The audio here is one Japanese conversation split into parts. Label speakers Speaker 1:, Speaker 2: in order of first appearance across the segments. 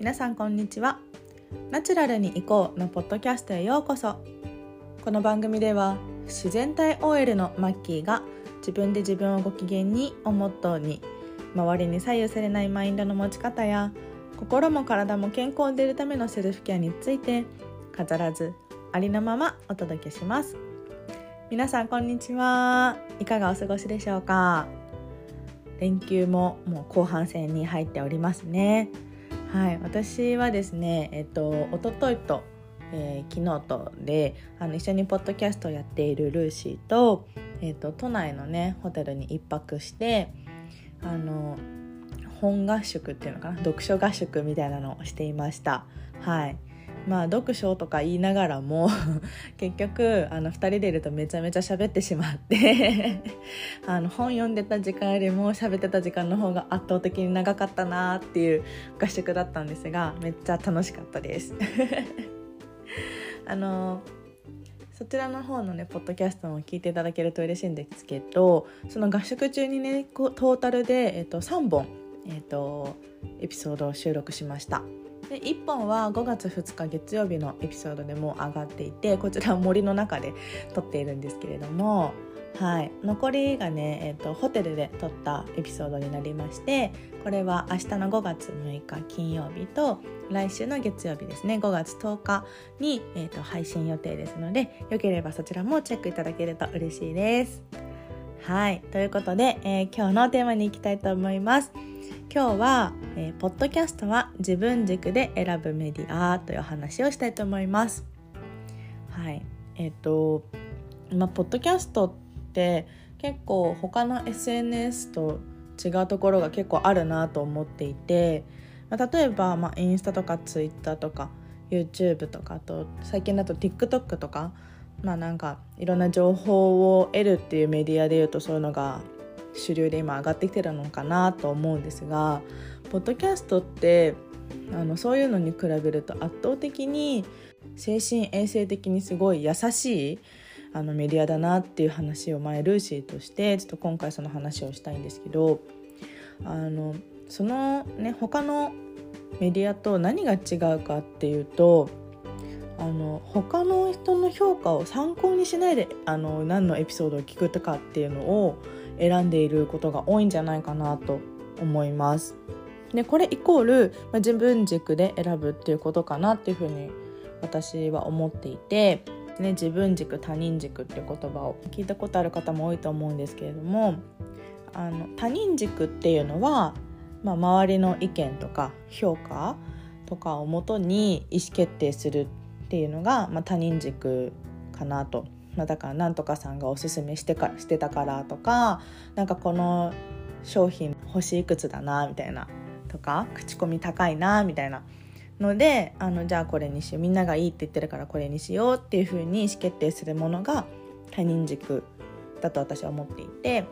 Speaker 1: 皆さんこんにちは。ナチュラルに行こうのポッドキャストへようこそ。この番組では自然体 OL のマッキーが自分で自分をご機嫌にをモットーに周りに左右されないマインドの持ち方や心も体も健康でいるためのセルフケアについて飾らずありのままお届けします。皆さんこんにちは。いかがお過ごしでしょうか？連休ももう後半戦に入っておりますね。はい私はですねえっと一昨日と、えー、昨日とであの一緒にポッドキャストをやっているルーシーと,、えっと都内のねホテルに1泊してあの本合宿っていうのかな読書合宿みたいなのをしていました。はい。まあ読書とか言いながらも 結局あの2人でいるとめちゃめちゃ喋ってしまって あの本読んでた時間よりも喋ってた時間の方が圧倒的に長かったなっていう合宿だったんですがめっちゃ楽しかったです あのそちらの方のねポッドキャストも聞いていただけると嬉しいんですけどその合宿中にねトータルで、えっと、3本、えっと、エピソードを収録しました。で1本は5月2日月曜日のエピソードでも上がっていてこちらは森の中で撮っているんですけれども、はい、残りがね、えーと、ホテルで撮ったエピソードになりましてこれは明日の5月6日金曜日と来週の月曜日ですね5月10日に、えーと配信予定ですのでよければそちらもチェックいただけると嬉しいです。はいということで、えー、今日のテーマに行きたいと思います。今日は、えー、ポッドキャストは自分軸で選ぶメディアという話をしたいと思います。はい、えっ、ー、とまあポッドキャストって結構他の SNS と違うところが結構あるなと思っていて、まあ、例えば、まあ、インスタとかツイッターとか YouTube とかあと最近だと TikTok とかまあなんかいろんな情報を得るっていうメディアでいうとそういうのが主流で今上がってきてるのかなと思うんですがポッドキャストってあのそういうのに比べると圧倒的に精神衛生的にすごい優しいあのメディアだなっていう話を前ルーシーとしてちょっと今回その話をしたいんですけどあのそのね他のメディアと何が違うかっていうとあの他の人の評価を参考にしないであの何のエピソードを聞くとかっていうのを選んでいることが多いんじゃないかなと思います。でこれイコール、まあ、自分軸で選ぶっていうことかなっていうふうに私は思っていて、ね、自分軸他人軸っていう言葉を聞いたことある方も多いと思うんですけれどもあの他人軸っていうのは、まあ、周りの意見とか評価とかをもとに意思決定するっていうのが、まあ、他人軸かなと。まあ、だからなんとかさんがおすすめしてかしてたからとかなんかこの商品星いくつだなみたいなとか口コミ高いなみたいなのであのじゃあこれにしようみんながいいって言ってるからこれにしようっていうふうに意思決定するものが他人軸だと私は思っていて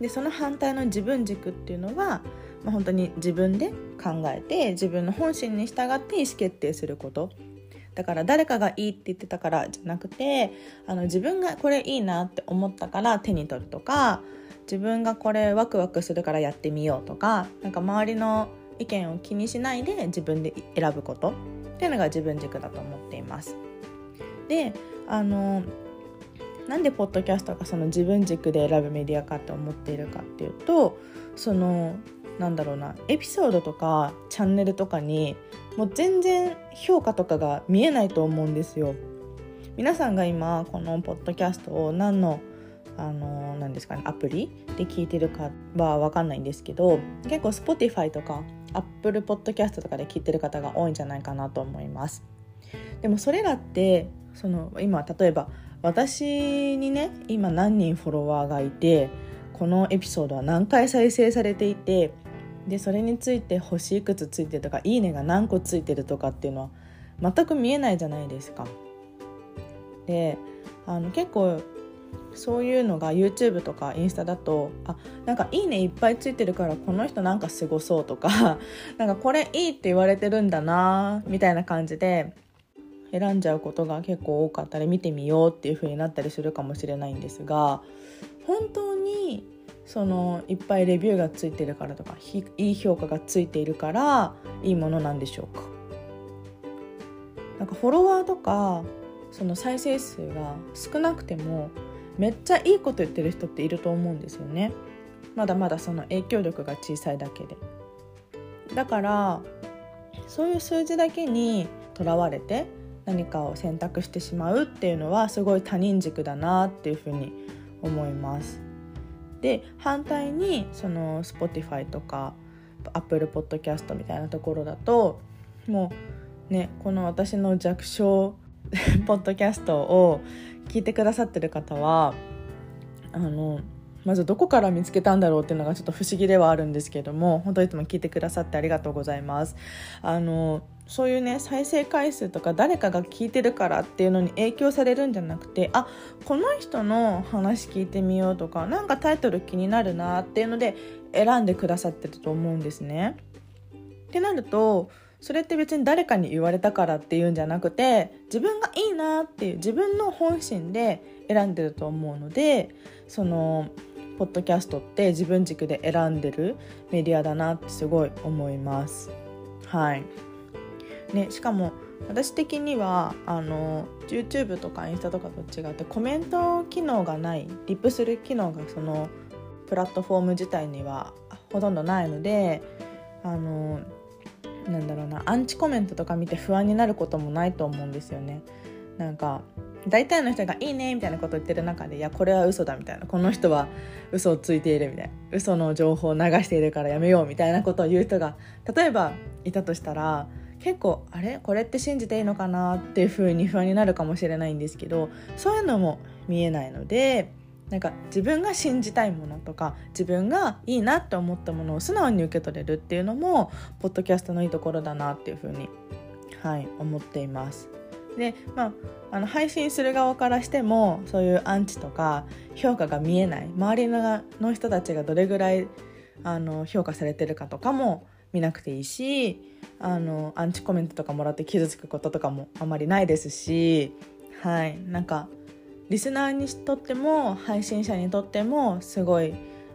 Speaker 1: でその反対の自分軸っていうのは、まあ、本当に自分で考えて自分の本心に従って意思決定すること。だから誰かがいいって言ってたからじゃなくてあの自分がこれいいなって思ったから手に取るとか自分がこれワクワクするからやってみようとかなんか周りの意見を気にしないで自分で選ぶことっていうのが自分軸だと思っています。であのなんでポッドキャストがその自分軸で選ぶメディアかって思っているかっていうとそのなんだろうなエピソードとかチャンネルとかにもう全然評価とかが見えないと思うんですよ。皆さんが今このポッドキャストを何のあの何ですかねアプリで聞いてるかは分かんないんですけど結構 Spotify とか Apple Podcast とかで聞いてる方が多いんじゃないかなと思います。でもそれらってその今例えば私にね今何人フォロワーがいてこのエピソードは何回再生されていてでそれについて星いくつついてるとかいいねが何個ついてるとかっていうのは全く見えないじゃないですか。であの結構そういうのが YouTube とかインスタだとあなんか「いいね」いっぱいついてるからこの人なんかすごそうとか なんかこれいいって言われてるんだなみたいな感じで選んじゃうことが結構多かったり見てみようっていう風になったりするかもしれないんですが本当にそのいっぱいレビューがついてるからとかいい評価がついているからいいものなんでしょうか。なんかフォロワーとかその再生数が少なくてもめっちゃいいこと言ってる人っていると思うんですよね。まだまだその影響力が小さいだけで。だからそういう数字だけにとらわれて何かを選択してしまうっていうのはすごい他人軸だなっていうふうに思います。で反対にその Spotify とか Apple Podcast みたいなところだともうねこの私の弱小 ポッドキャストを聞いてくださってる方はあのまずどこから見つけたんだろうっていうのがちょっと不思議ではあるんですけども本当いつも聞いてくださってありがとうございますあのそういうね再生回数とか誰かが聞いてるからっていうのに影響されるんじゃなくてあこの人の話聞いてみようとか何かタイトル気になるなっていうので選んでくださってると思うんですね。ってなるとそれって別に誰かに言われたからっていうんじゃなくて自分がいいなっていう自分の本心で選んでると思うのでそのポッドキャストって自分軸で選んでるメディアだなってすごい思います。はいね、しかも私的にはあの YouTube とかインスタとかと違ってコメント機能がないリップする機能がそのプラットフォーム自体にはほとんどないのであのなんだろうなアンチコメントとか見て不安になることもないと思うんですよね。なんか大体の人が「いいね」みたいなこと言ってる中で「いやこれは嘘だ」みたいな「この人は嘘をついている」みたいな「嘘の情報を流しているからやめよう」みたいなことを言う人が例えばいたとしたら結構あれ？これって信じていいのかな？っていう風に不安になるかもしれないんですけどそういうのも見えないのでなんか自分が信じたいものとか自分がいいなって思ったものを素直に受け取れるっていうのもポッドキャストのいいところだなっていうふうに、はい、思っています。でまあ、あの配信する側からしてもそういうアンチとか評価が見えない周りのの人たちがどれぐらいあの評価されてるかとかも見なくていいしあのアンチコメントとかもらって傷つくこととかもあまりないですしはいなんかリスナーにとっても配信者にとってもすごい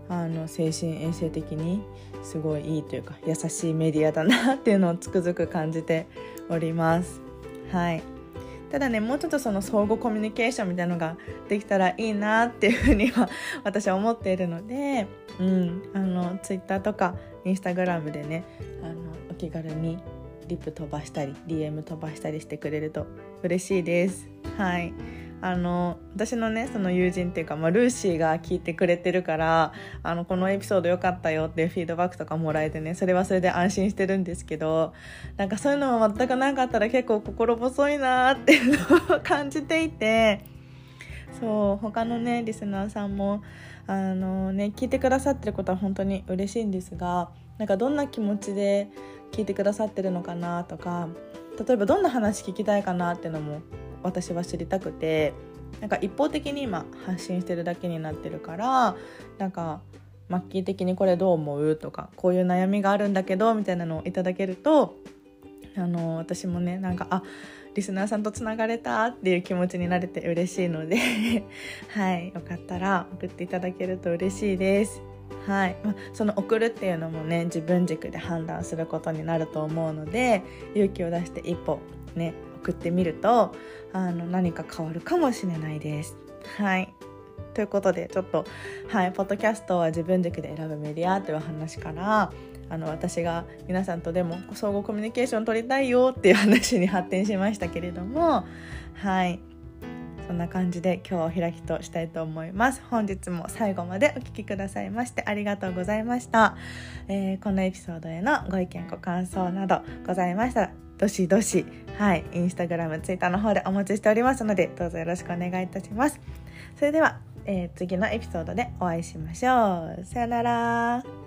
Speaker 1: あの精神衛生的にすごいいいというか優しいメディアだなっていうのをつくづく感じております。はいただねもうちょっとその相互コミュニケーションみたいなのができたらいいなっていうふうには私は思っているので、うん、あの Twitter とか Instagram でねあのお気軽にリップ飛ばしたり DM 飛ばしたりしてくれると嬉しいです。はいあの私のねその友人っていうか、まあ、ルーシーが聞いてくれてるからあのこのエピソード良かったよっていうフィードバックとかもらえてねそれはそれで安心してるんですけどなんかそういうのも全くなかったら結構心細いなっていうのを感じていてそう他のねリスナーさんもあのね聞いてくださってることは本当に嬉しいんですがなんかどんな気持ちで聞いてくださってるのかなとか例えばどんな話聞きたいかなっていうのも私は知りたくてなんか一方的に今発信してるだけになってるからなんかマッキー的にこれどう思うとかこういう悩みがあるんだけどみたいなのをいただけるとあの私もねなんかあリスナーさんとつながれたっていう気持ちになれて嬉しいので はいよかったら送っていただけると嬉しいです。はい、まその送るっていうのもね自分軸で判断することになると思うので勇気を出して一歩ね送ってみるとあの何か変わるかもしれないです。はいということでちょっと、はい、ポッドキャストは自分軸で選ぶメディアという話からあの私が皆さんとでも相互コミュニケーション取りたいよっていう話に発展しましたけれどもはいそんな感じで今日お開きとしたいと思います本日も最後までお聴きくださいましてありがとうございました、えー、このエピソードへのご意見ご感想などございましたらどしどし、はい、インスタグラム、ツイッターの方でお待ちしておりますので、どうぞよろしくお願いいたします。それでは、えー、次のエピソードでお会いしましょう。さよなら。